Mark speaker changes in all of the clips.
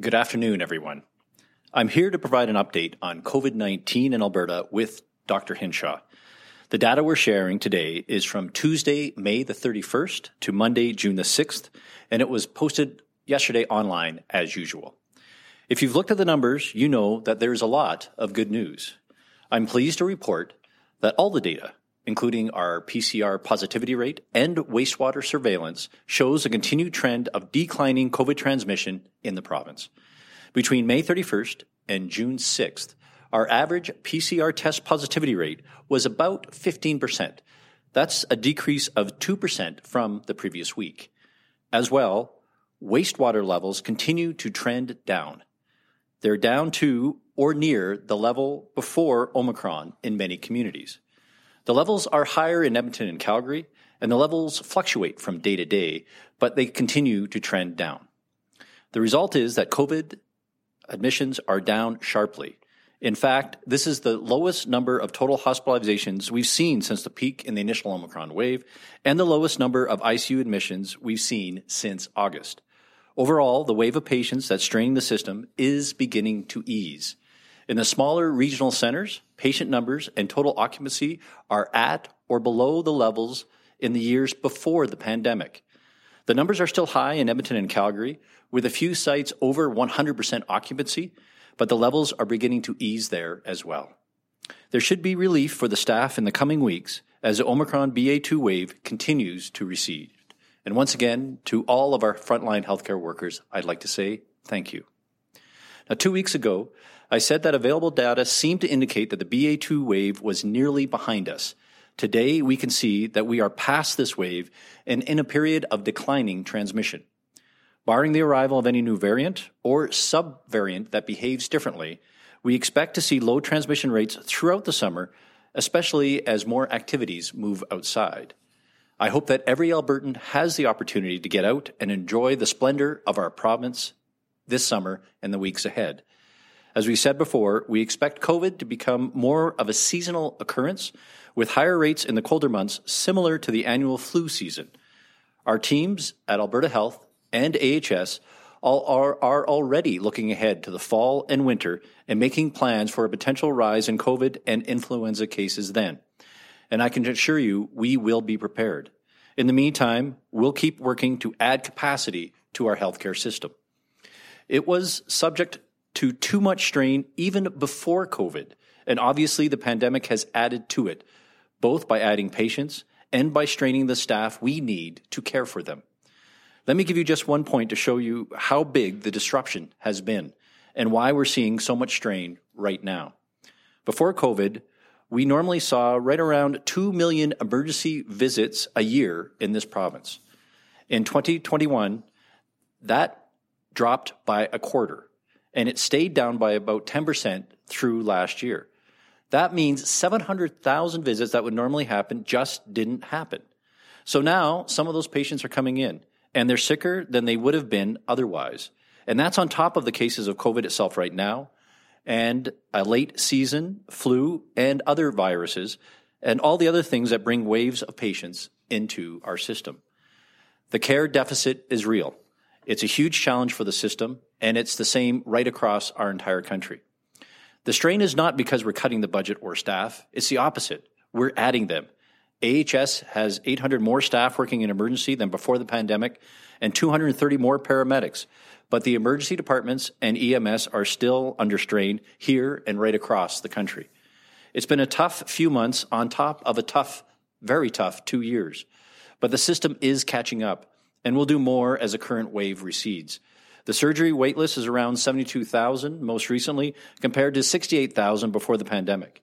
Speaker 1: Good afternoon, everyone. I'm here to provide an update on COVID 19 in Alberta with Dr. Hinshaw. The data we're sharing today is from Tuesday, May the 31st to Monday, June the 6th, and it was posted yesterday online as usual. If you've looked at the numbers, you know that there's a lot of good news. I'm pleased to report that all the data, including our PCR positivity rate and wastewater surveillance, shows a continued trend of declining COVID transmission in the province. Between May 31st and June 6th, our average PCR test positivity rate was about 15%. That's a decrease of 2% from the previous week. As well, wastewater levels continue to trend down. They're down to or near the level before Omicron in many communities. The levels are higher in Edmonton and Calgary, and the levels fluctuate from day to day, but they continue to trend down. The result is that COVID admissions are down sharply. In fact, this is the lowest number of total hospitalizations we've seen since the peak in the initial Omicron wave, and the lowest number of ICU admissions we've seen since August. Overall, the wave of patients that's straining the system is beginning to ease. In the smaller regional centers, patient numbers and total occupancy are at or below the levels in the years before the pandemic. The numbers are still high in Edmonton and Calgary, with a few sites over 100% occupancy, but the levels are beginning to ease there as well. There should be relief for the staff in the coming weeks as the Omicron BA2 wave continues to recede. And once again, to all of our frontline healthcare workers, I'd like to say thank you. Now, two weeks ago, I said that available data seemed to indicate that the BA2 wave was nearly behind us. Today, we can see that we are past this wave and in a period of declining transmission. Barring the arrival of any new variant or subvariant that behaves differently, we expect to see low transmission rates throughout the summer, especially as more activities move outside. I hope that every Albertan has the opportunity to get out and enjoy the splendor of our province this summer and the weeks ahead. As we said before, we expect COVID to become more of a seasonal occurrence with higher rates in the colder months, similar to the annual flu season. Our teams at Alberta Health and AHS all are, are already looking ahead to the fall and winter and making plans for a potential rise in COVID and influenza cases then. And I can assure you, we will be prepared. In the meantime, we'll keep working to add capacity to our healthcare system. It was subject to too much strain even before COVID, and obviously the pandemic has added to it, both by adding patients and by straining the staff we need to care for them. Let me give you just one point to show you how big the disruption has been and why we're seeing so much strain right now. Before COVID, we normally saw right around 2 million emergency visits a year in this province. In 2021, that dropped by a quarter, and it stayed down by about 10% through last year. That means 700,000 visits that would normally happen just didn't happen. So now some of those patients are coming in and they're sicker than they would have been otherwise. And that's on top of the cases of COVID itself right now and a late season flu and other viruses and all the other things that bring waves of patients into our system. The care deficit is real. It's a huge challenge for the system, and it's the same right across our entire country. The strain is not because we're cutting the budget or staff, it's the opposite. We're adding them. AHS has 800 more staff working in emergency than before the pandemic and 230 more paramedics. But the emergency departments and EMS are still under strain here and right across the country. It's been a tough few months on top of a tough, very tough two years. But the system is catching up and will do more as the current wave recedes. The surgery waitlist is around 72,000 most recently, compared to 68,000 before the pandemic.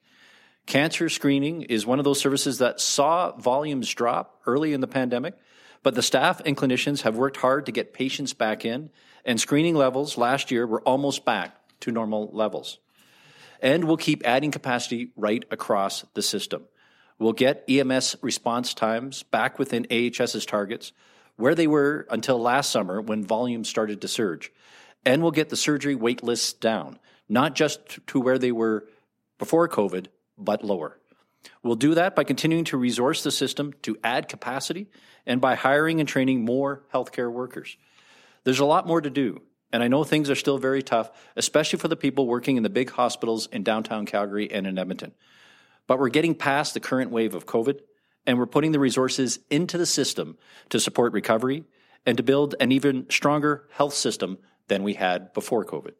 Speaker 1: Cancer screening is one of those services that saw volumes drop early in the pandemic, but the staff and clinicians have worked hard to get patients back in, and screening levels last year were almost back to normal levels. And we'll keep adding capacity right across the system. We'll get EMS response times back within AHS's targets, where they were until last summer when volumes started to surge. And we'll get the surgery wait lists down, not just to where they were before COVID, but lower. We'll do that by continuing to resource the system to add capacity and by hiring and training more healthcare workers. There's a lot more to do, And I know things are still very tough, especially for the people working in the big hospitals in downtown Calgary and in Edmonton. But we're getting past the current wave of COVID, and we're putting the resources into the system to support recovery and to build an even stronger health system than we had before COVID.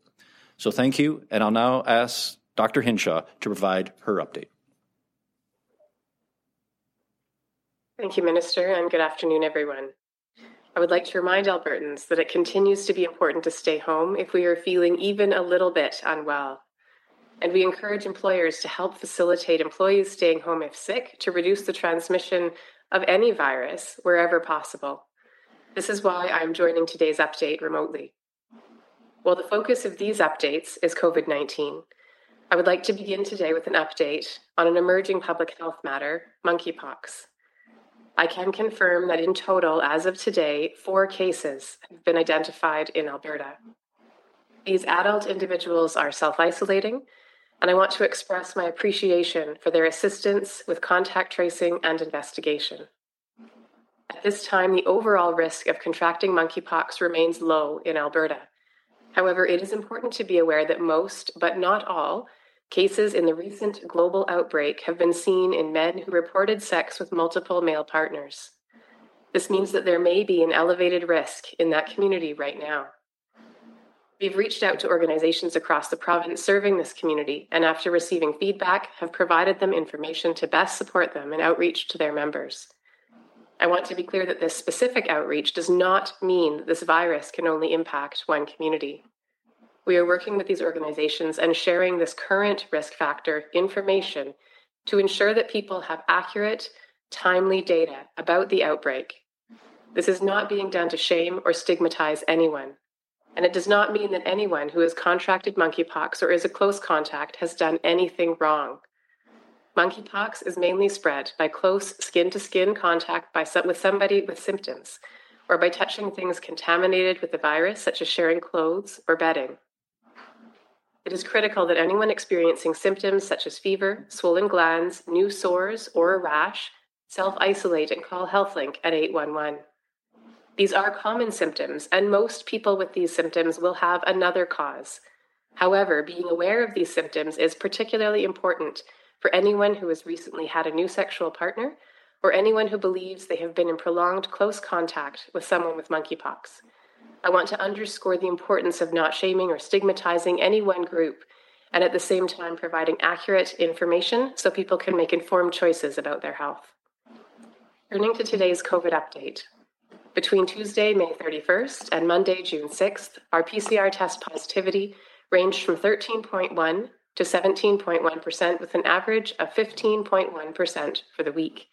Speaker 1: So thank you, and I'll now ask Dr. Hinshaw to provide her update.
Speaker 2: Thank you, Minister, and good afternoon, everyone. I would like to remind Albertans that it continues to be important to stay home if we are feeling even a little bit unwell. And we encourage employers to help facilitate employees staying home if sick to reduce the transmission of any virus wherever possible. This is why I'm joining today's update remotely. While the focus of these updates is COVID 19, I would like to begin today with an update on an emerging public health matter monkeypox. I can confirm that in total, as of today, four cases have been identified in Alberta. These adult individuals are self isolating, and I want to express my appreciation for their assistance with contact tracing and investigation. At this time, the overall risk of contracting monkeypox remains low in Alberta. However, it is important to be aware that most, but not all, Cases in the recent global outbreak have been seen in men who reported sex with multiple male partners. This means that there may be an elevated risk in that community right now. We've reached out to organizations across the province serving this community, and after receiving feedback, have provided them information to best support them in outreach to their members. I want to be clear that this specific outreach does not mean this virus can only impact one community. We are working with these organizations and sharing this current risk factor information to ensure that people have accurate, timely data about the outbreak. This is not being done to shame or stigmatize anyone. And it does not mean that anyone who has contracted monkeypox or is a close contact has done anything wrong. Monkeypox is mainly spread by close skin to skin contact by with somebody with symptoms, or by touching things contaminated with the virus, such as sharing clothes or bedding. It is critical that anyone experiencing symptoms such as fever, swollen glands, new sores, or a rash self isolate and call HealthLink at 811. These are common symptoms, and most people with these symptoms will have another cause. However, being aware of these symptoms is particularly important for anyone who has recently had a new sexual partner or anyone who believes they have been in prolonged close contact with someone with monkeypox. I want to underscore the importance of not shaming or stigmatizing any one group, and at the same time providing accurate information so people can make informed choices about their health. Turning to today's COVID update. Between Tuesday, May 31st and Monday, June 6th, our PCR test positivity ranged from 13.1 to 17.1%, with an average of 15.1% for the week.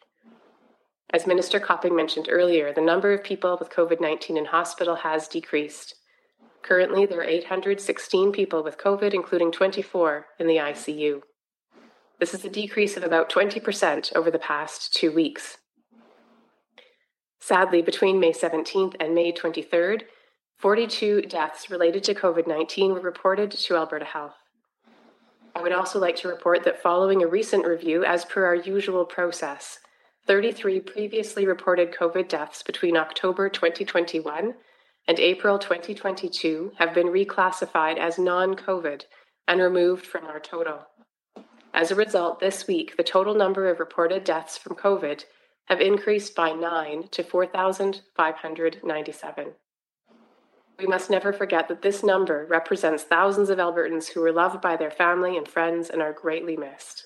Speaker 2: As Minister Copping mentioned earlier, the number of people with COVID 19 in hospital has decreased. Currently, there are 816 people with COVID, including 24 in the ICU. This is a decrease of about 20% over the past two weeks. Sadly, between May 17th and May 23rd, 42 deaths related to COVID 19 were reported to Alberta Health. I would also like to report that following a recent review, as per our usual process, 33 previously reported COVID deaths between October 2021 and April 2022 have been reclassified as non COVID and removed from our total. As a result, this week, the total number of reported deaths from COVID have increased by 9 to 4,597. We must never forget that this number represents thousands of Albertans who were loved by their family and friends and are greatly missed.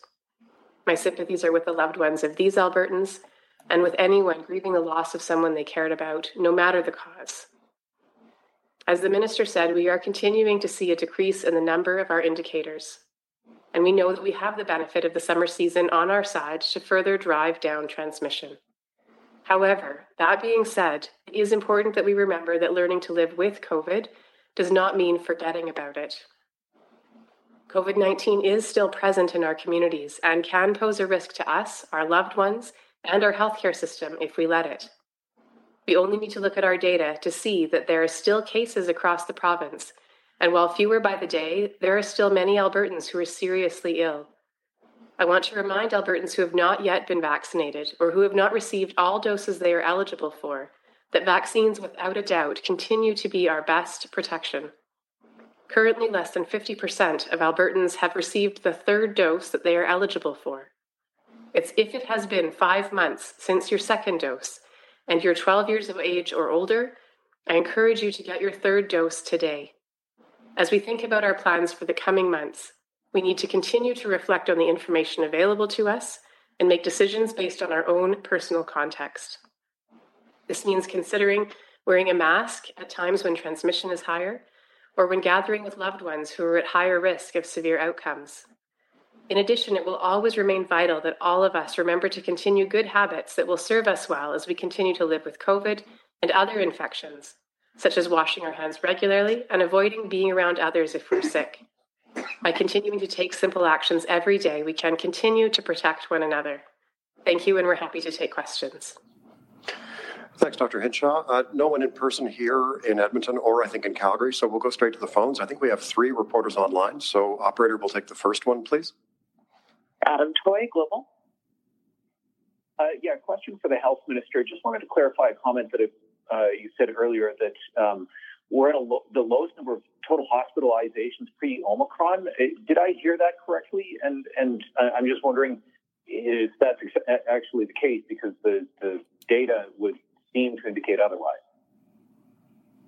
Speaker 2: My sympathies are with the loved ones of these Albertans and with anyone grieving the loss of someone they cared about, no matter the cause. As the minister said, we are continuing to see a decrease in the number of our indicators. And we know that we have the benefit of the summer season on our side to further drive down transmission. However, that being said, it is important that we remember that learning to live with COVID does not mean forgetting about it. COVID 19 is still present in our communities and can pose a risk to us, our loved ones, and our healthcare system if we let it. We only need to look at our data to see that there are still cases across the province, and while fewer by the day, there are still many Albertans who are seriously ill. I want to remind Albertans who have not yet been vaccinated or who have not received all doses they are eligible for that vaccines, without a doubt, continue to be our best protection Currently, less than 50% of Albertans have received the third dose that they are eligible for. It's if it has been five months since your second dose and you're 12 years of age or older, I encourage you to get your third dose today. As we think about our plans for the coming months, we need to continue to reflect on the information available to us and make decisions based on our own personal context. This means considering wearing a mask at times when transmission is higher or when gathering with loved ones who are at higher risk of severe outcomes. In addition, it will always remain vital that all of us remember to continue good habits that will serve us well as we continue to live with COVID and other infections, such as washing our hands regularly and avoiding being around others if we're sick. By continuing to take simple actions every day, we can continue to protect one another. Thank you, and we're happy to take questions.
Speaker 3: Thanks, Dr. Hinshaw. Uh, no one in person here in Edmonton or I think in Calgary, so we'll go straight to the phones. I think we have three reporters online, so operator will take the first one, please.
Speaker 4: Adam Toy, Global. Uh, yeah, question for the health minister. Just wanted to clarify a comment that uh, you said earlier that um, we're at lo- the lowest number of total hospitalizations pre-Omicron. Uh, did I hear that correctly? And and I'm just wondering if that's actually the case because the, the data would seem to indicate otherwise.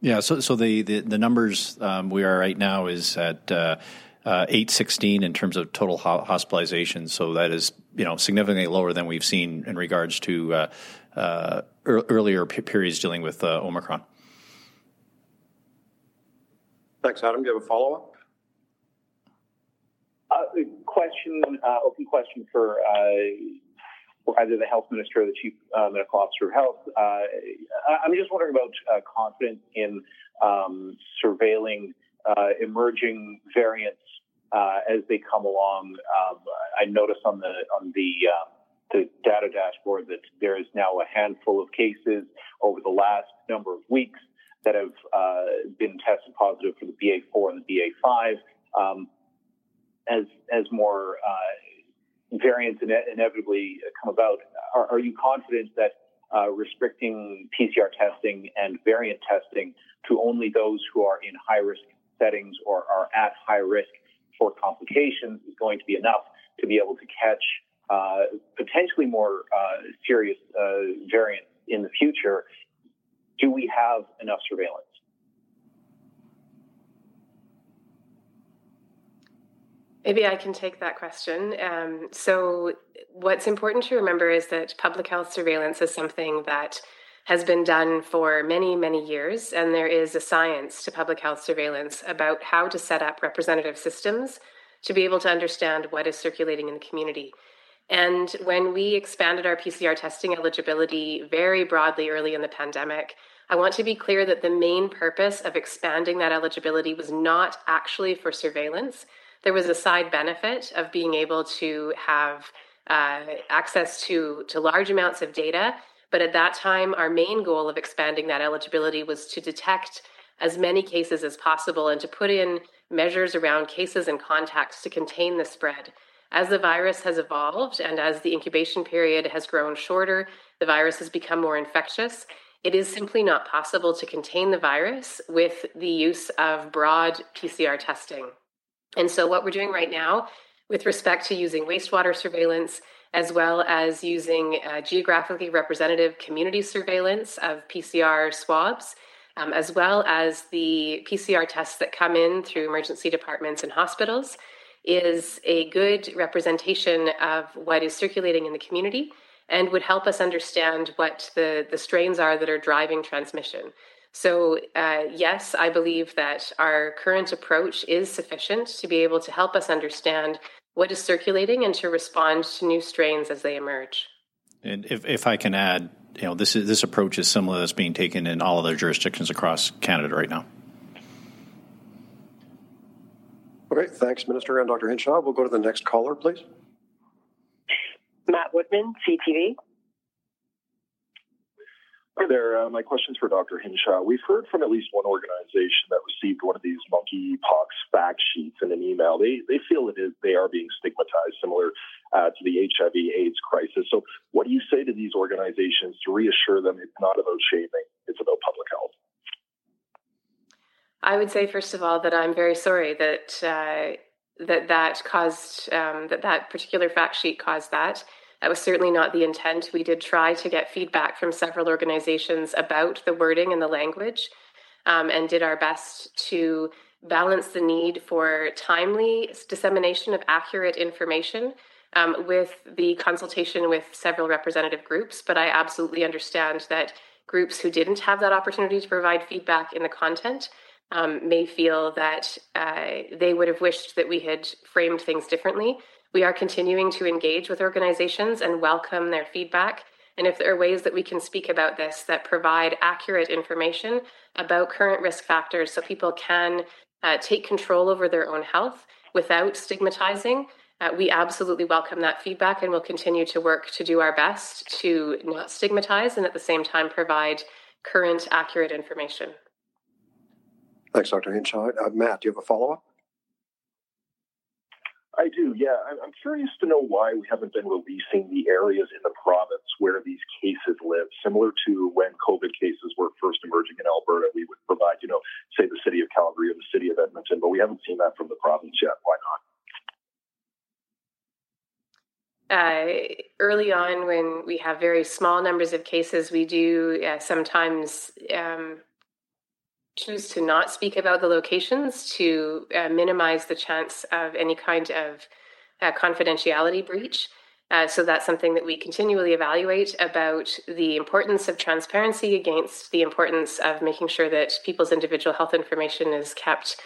Speaker 1: Yeah, so so the the, the numbers um, we are right now is at uh, uh, 816 in terms of total ho- hospitalizations. So that is you know significantly lower than we've seen in regards to uh, uh earlier p- periods dealing with uh, Omicron.
Speaker 3: Thanks, Adam. Do you have a follow up?
Speaker 4: Uh, question, open question for for either the health minister or the chief uh, medical officer of health. Uh, I'm just wondering about uh, confidence in um, surveilling uh, emerging variants uh, as they come along. Um, I noticed on the on the um, the data dashboard that there is now a handful of cases over the last number of weeks that have uh, been tested positive for the BA4 and the BA5. Um, as as more variants ine- inevitably come about, are, are you confident that uh, restricting PCR testing and variant testing to only those who are in high risk settings or are at high risk for complications is going to be enough to be able to catch uh, potentially more uh, serious uh, variants in the future? Do we have enough surveillance?
Speaker 2: Maybe I can take that question. Um, so, what's important to remember is that public health surveillance is something that has been done for many, many years, and there is a science to public health surveillance about how to set up representative systems to be able to understand what is circulating in the community. And when we expanded our PCR testing eligibility very broadly early in the pandemic, I want to be clear that the main purpose of expanding that eligibility was not actually for surveillance there was a side benefit of being able to have uh, access to, to large amounts of data. But at that time, our main goal of expanding that eligibility was to detect as many cases as possible and to put in measures around cases and contacts to contain the spread. As the virus has evolved and as the incubation period has grown shorter, the virus has become more infectious. It is simply not possible to contain the virus with the use of broad PCR testing. And so, what we're doing right now with respect to using wastewater surveillance, as well as using uh, geographically representative community surveillance of PCR swabs, um, as well as the PCR tests that come in through emergency departments and hospitals, is a good representation of what is circulating in the community and would help us understand what the, the strains are that are driving transmission. So, uh, yes, I believe that our current approach is sufficient to be able to help us understand what is circulating and to respond to new strains as they emerge.
Speaker 1: And if, if I can add, you know, this is this approach is similar that's being taken in all other jurisdictions across Canada right now.
Speaker 3: Okay, thanks, Minister and Dr. Hinshaw. We'll go to the next caller, please.
Speaker 5: Matt Woodman, CTV.
Speaker 6: Hi there. Uh, my question's for Dr. Hinshaw. We've heard from at least one organization that received one of these monkeypox fact sheets in an email. They they feel it is they are being stigmatized, similar uh, to the HIV/AIDS crisis. So, what do you say to these organizations to reassure them it's not about shaming, it's about public health?
Speaker 2: I would say, first of all, that I'm very sorry that uh, that that caused um, that that particular fact sheet caused that. That was certainly not the intent. We did try to get feedback from several organizations about the wording and the language, um, and did our best to balance the need for timely dissemination of accurate information um, with the consultation with several representative groups. But I absolutely understand that groups who didn't have that opportunity to provide feedback in the content um, may feel that uh, they would have wished that we had framed things differently. We are continuing to engage with organizations and welcome their feedback. And if there are ways that we can speak about this that provide accurate information about current risk factors so people can uh, take control over their own health without stigmatizing, uh, we absolutely welcome that feedback and will continue to work to do our best to not stigmatize and at the same time provide current, accurate information.
Speaker 3: Thanks, Dr. Hinshaw. Uh, Matt, do you have a follow up?
Speaker 6: I do, yeah. I'm curious to know why we haven't been releasing the areas in the province where these cases live. Similar to when COVID cases were first emerging in Alberta, we would provide, you know, say the city of Calgary or the city of Edmonton, but we haven't seen that from the province yet. Why not?
Speaker 2: Uh, early on, when we have very small numbers of cases, we do uh, sometimes um, choose to not speak about the locations to uh, minimize the chance of any kind of uh, confidentiality breach. Uh, so that's something that we continually evaluate about the importance of transparency against the importance of making sure that people's individual health information is kept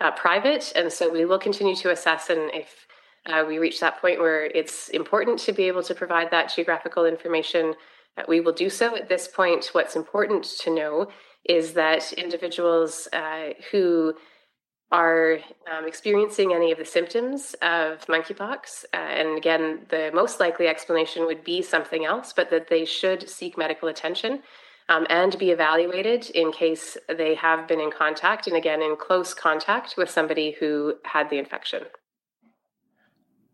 Speaker 2: uh, private. And so we will continue to assess, and if uh, we reach that point where it's important to be able to provide that geographical information, uh, we will do so. At this point, what's important to know is that individuals uh, who are um, experiencing any of the symptoms of monkeypox, uh, and again, the most likely explanation would be something else, but that they should seek medical attention um, and be evaluated in case they have been in contact, and again, in close contact with somebody who had the infection.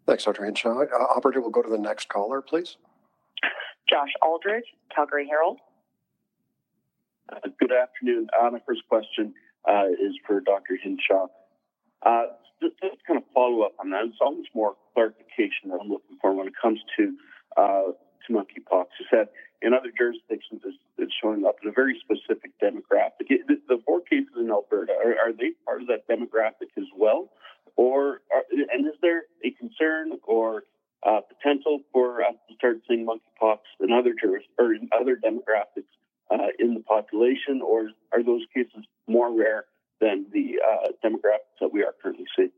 Speaker 3: Thanks, Dr. Hinshaw. Uh, operator, we'll go to the next caller, please.
Speaker 5: Josh Aldrich, Calgary Herald.
Speaker 7: Uh, good afternoon. Uh, my first question uh, is for Dr. Hinshaw. Uh, just, just kind of follow up on that. It's almost more clarification that I'm looking for when it comes to uh, to monkeypox. You said in other jurisdictions it's, it's showing up in a very specific demographic. The, the, four cases in Alberta are, are, they part of that demographic as well, or are, and is there a concern or potential for us to start seeing monkeypox in other juris or in other demographics uh, in the population, or are those cases more rare than the uh, demographics that we are currently seeing?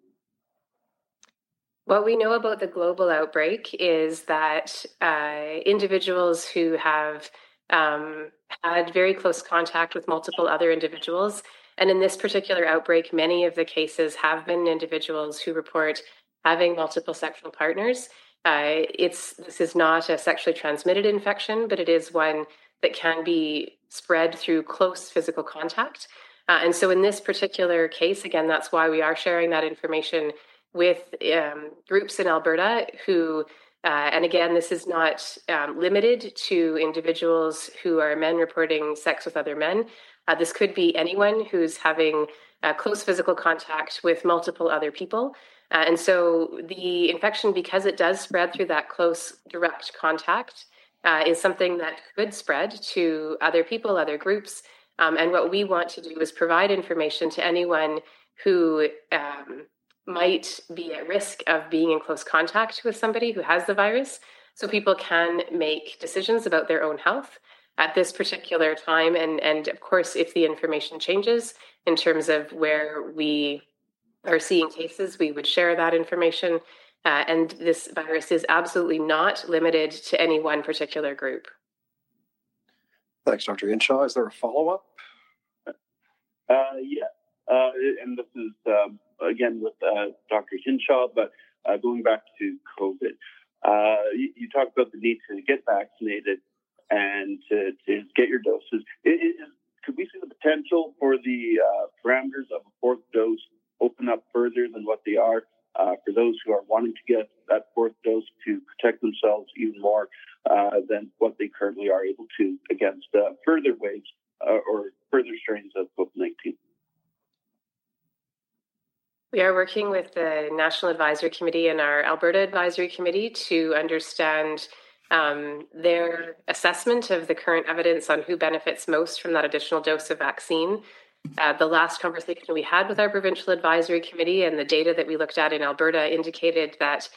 Speaker 2: What we know about the global outbreak is that uh, individuals who have um, had very close contact with multiple other individuals, and in this particular outbreak, many of the cases have been individuals who report having multiple sexual partners. Uh, it's this is not a sexually transmitted infection, but it is one that can be spread through close physical contact. Uh, and so, in this particular case, again, that's why we are sharing that information with um, groups in Alberta who, uh, and again, this is not um, limited to individuals who are men reporting sex with other men. Uh, this could be anyone who's having uh, close physical contact with multiple other people. Uh, and so the infection, because it does spread through that close direct contact, uh, is something that could spread to other people, other groups. Um, and what we want to do is provide information to anyone who um, might be at risk of being in close contact with somebody who has the virus. So people can make decisions about their own health at this particular time. And and of course if the information changes in terms of where we are seeing cases we would share that information uh, and this virus is absolutely not limited to any one particular group.
Speaker 3: Thanks, Dr. Hinshaw. Is there a follow up?
Speaker 7: Uh, yeah. Uh, and this is, um, again, with uh, Dr. Hinshaw, but uh, going back to COVID. Uh, you, you talked about the need to get vaccinated and to, to get your doses. It, it, could we see the potential for the parameters of a fourth dose open up further than what they are uh, for those who are wanting to get that fourth dose to protect themselves even more uh, than what they currently are able to against uh, further waves uh, or further strains of COVID 19.
Speaker 2: We are working with the National Advisory Committee and our Alberta Advisory Committee to understand um, their assessment of the current evidence on who benefits most from that additional dose of vaccine. Uh, the last conversation we had with our provincial advisory committee and the data that we looked at in Alberta indicated that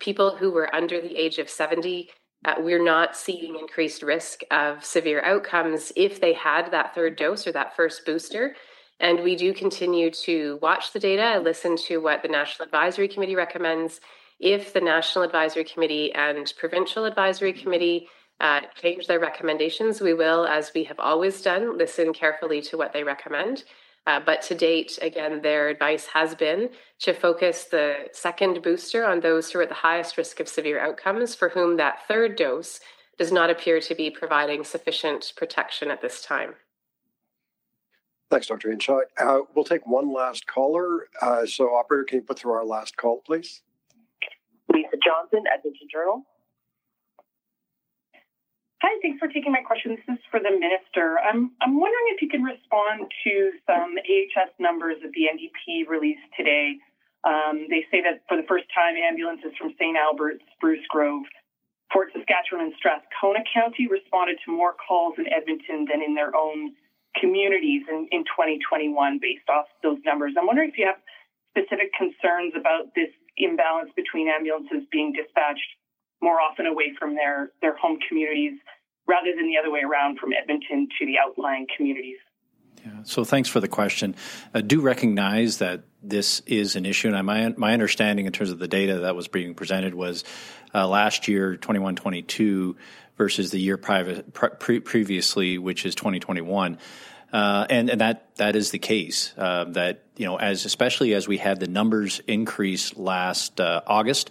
Speaker 2: people who were under the age of 70 uh, we're not seeing increased risk of severe outcomes if they had that third dose or that first booster. And we do continue to watch the data, listen to what the National Advisory Committee recommends. If the National Advisory Committee and Provincial Advisory Committee uh, change their recommendations, we will, as we have always done, listen carefully to what they recommend. Uh, but to date, again, their advice has been to focus the second booster on those who are at the highest risk of severe outcomes, for whom that third dose does not appear to be providing sufficient protection at this time.
Speaker 3: Thanks, Dr. Hinshaw. Uh, we'll take one last caller. Uh, so, operator, can you put through our last call, please?
Speaker 5: Lisa Johnson, Edmonton Journal. Hi, thanks for taking my question. This is for the minister. I'm, I'm wondering if you can respond to some AHS numbers that the NDP released today. Um, they say that for the first time, ambulances from St. Albert, Spruce Grove, Fort Saskatchewan, and Strathcona County responded to more calls in Edmonton than in their own communities in, in 2021 based off those numbers. I'm wondering if you have specific concerns about this imbalance between ambulances being dispatched more often away from their, their home communities rather than the other way around from Edmonton to the outlying communities.
Speaker 1: Yeah, so thanks for the question. I do recognize that this is an issue, and my my understanding in terms of the data that was being presented was uh, last year, 21-22, versus the year private, pre- previously, which is 2021. Uh, and, and that that is the case. Uh, that you know, as especially as we had the numbers increase last uh, August,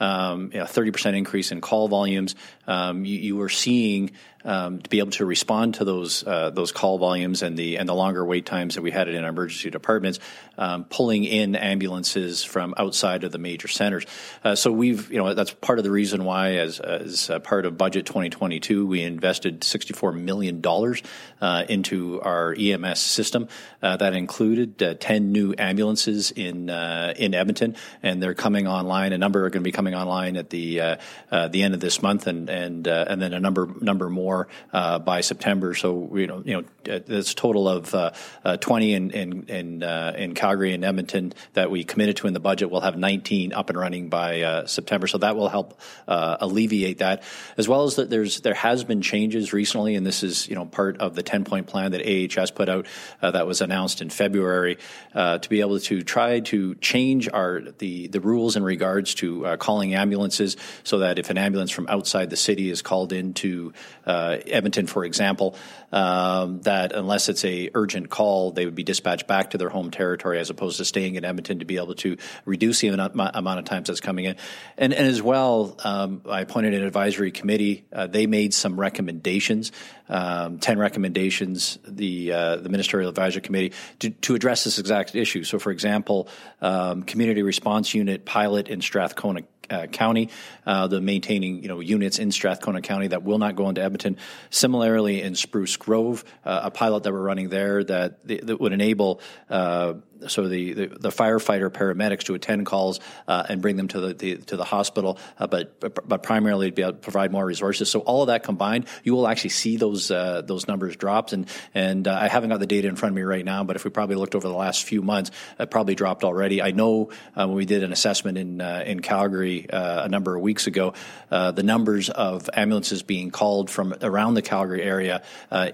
Speaker 1: um, you know, 30% increase in call volumes, um, you, you, were seeing um, to be able to respond to those uh, those call volumes and the and the longer wait times that we had in our emergency departments, um, pulling in ambulances from outside of the major centers. Uh, so we've you know that's part of the reason why, as as part of budget 2022, we invested 64 million dollars uh, into our EMS system. Uh, that included uh, 10 new ambulances in uh, in Edmonton, and they're coming online. A number are going to be coming online at the the end of this month, and and and then a number number more more uh, by September. So you know, you know, a total of uh, uh, 20 in in in, uh, in, Calgary and Edmonton that we committed to in the budget. We'll have 19 up and running by uh, September. So that will help uh, alleviate that, as well as that there's there has been changes recently, and this is you know part of the 10 point plan that AHS put out that was announced in February to be able to try to change our the the rules in regards to calling ambulances, so that if an ambulance from outside the city is called into uh, uh, Edmonton, for example, um, that unless it's a urgent call, they would be dispatched back to their home territory as opposed to staying in Edmonton to be able to reduce the amount, of times that's coming in. And, and as well, um, I appointed an advisory committee. Uh, they made some recommendations, um, ten recommendations. The uh, the ministerial advisory committee to, to address this exact issue. So, for example, um, community response unit pilot in Strathcona uh, County, uh, the maintaining you know units in Strathcona County that will not go into Edmonton. Similarly, in Spruce Grove, uh, a pilot that we're running there that, that would enable uh, so the, the, the, firefighter paramedics to attend calls uh, and bring them to the, the to the hospital, uh, but, but primarily to be able to provide more resources. So all of that combined, you will actually see those uh, those numbers drops. And and uh, I haven't got the data in front of me right now, but if we probably looked over the last few months, it probably dropped already. I know uh, when we did an assessment in uh, in Calgary a number of weeks ago, the numbers of ambulances being called from around the Calgary area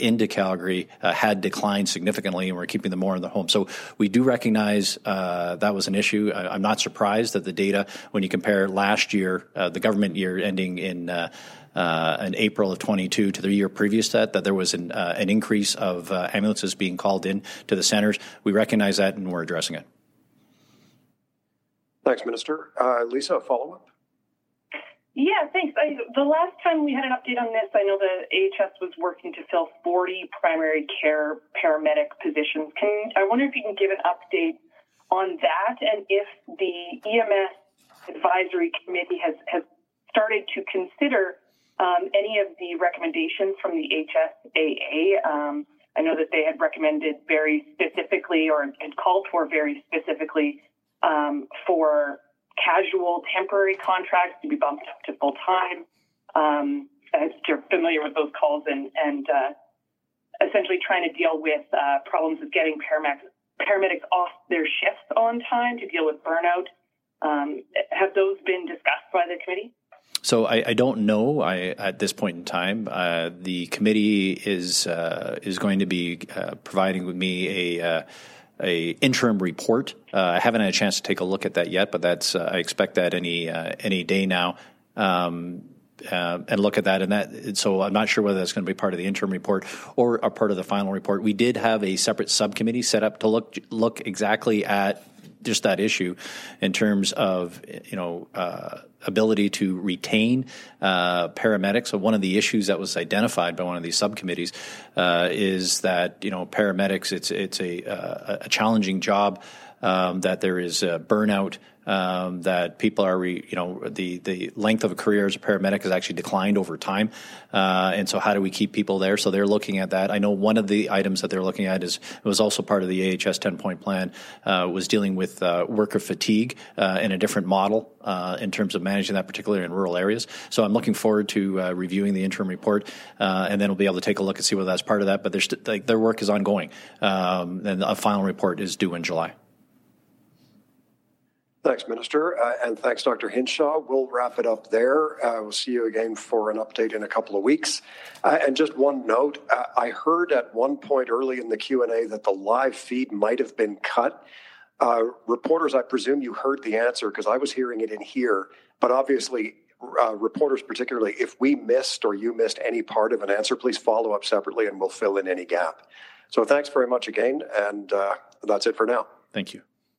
Speaker 1: into Calgary had declined significantly, and we're keeping them more in the home. So we do recognize uh, that was an issue. I, am not surprised that the data, when you compare last year, uh, the government year ending in uh, uh in April of 22 to the year previous to that, that there was an, uh, an increase of uh, ambulances being called in to the centers. We recognize that and we're addressing it.
Speaker 3: Thanks, Minister. Lisa, a follow up?
Speaker 5: Yeah, thanks. I, the last time we had an update on this, I know the AHS was working to fill 40 primary care paramedic positions. Can I wonder if you can give an update on that and if the EMS advisory committee has, has started to consider um, any of the recommendations from the HSAA. Um, I know that they had recommended very specifically or had called for very specifically um, for casual temporary contracts to be bumped up to full time. Um, you're familiar with those calls and, and uh, essentially trying to deal with uh, problems with getting paramedics, paramedics off their shifts on time to deal with burnout. Um, have those been discussed by the committee?
Speaker 1: So I, I, don't know. I, at this point in time, uh, the committee is uh, is going to be uh, providing with me a uh, a interim report. Uh, I haven't had a chance to take a look at that yet, but that's uh, I expect that any any day now. Um, uh, and look at that. And that, so I'm not sure whether that's going to be part of the interim report or a part of the final report. We did have a separate subcommittee set up to look look exactly at just that issue in terms of you know uh, ability to retain uh, paramedics. So one of the issues that was identified by one of these subcommittees uh, is that you know paramedics it's it's a uh, a challenging job um, that there is burnout um, that people are, re, you know, the, the length of a career as a paramedic has actually declined over time. Uh, and so how do we keep people there? So they're looking at that. I know one of the items that they're looking at is, it was also part of the AHS 10 point plan, uh, was dealing with uh, worker fatigue uh, in a different model uh, in terms of managing that, particularly in rural areas. So I'm looking forward to uh, reviewing the interim report, and then we'll be able to take a look and see whether that's part of that. But st- like, their work is ongoing, um, and a final report is due in July.
Speaker 3: Thanks, Minister. Uh, and thanks, Dr. Hinshaw. We'll wrap it up there. Uh, we'll see you again for an update in a couple of weeks. Uh, and just one note, uh, I heard at one point early in the Q&A that the live feed might have been cut. Uh, reporters, I presume you heard the answer because I was hearing it in here. But obviously, uh, reporters particularly, if we missed or you missed any part of an answer, please follow up separately and we'll fill in any gap. So thanks very much again. And that's it for now.
Speaker 1: Thank you.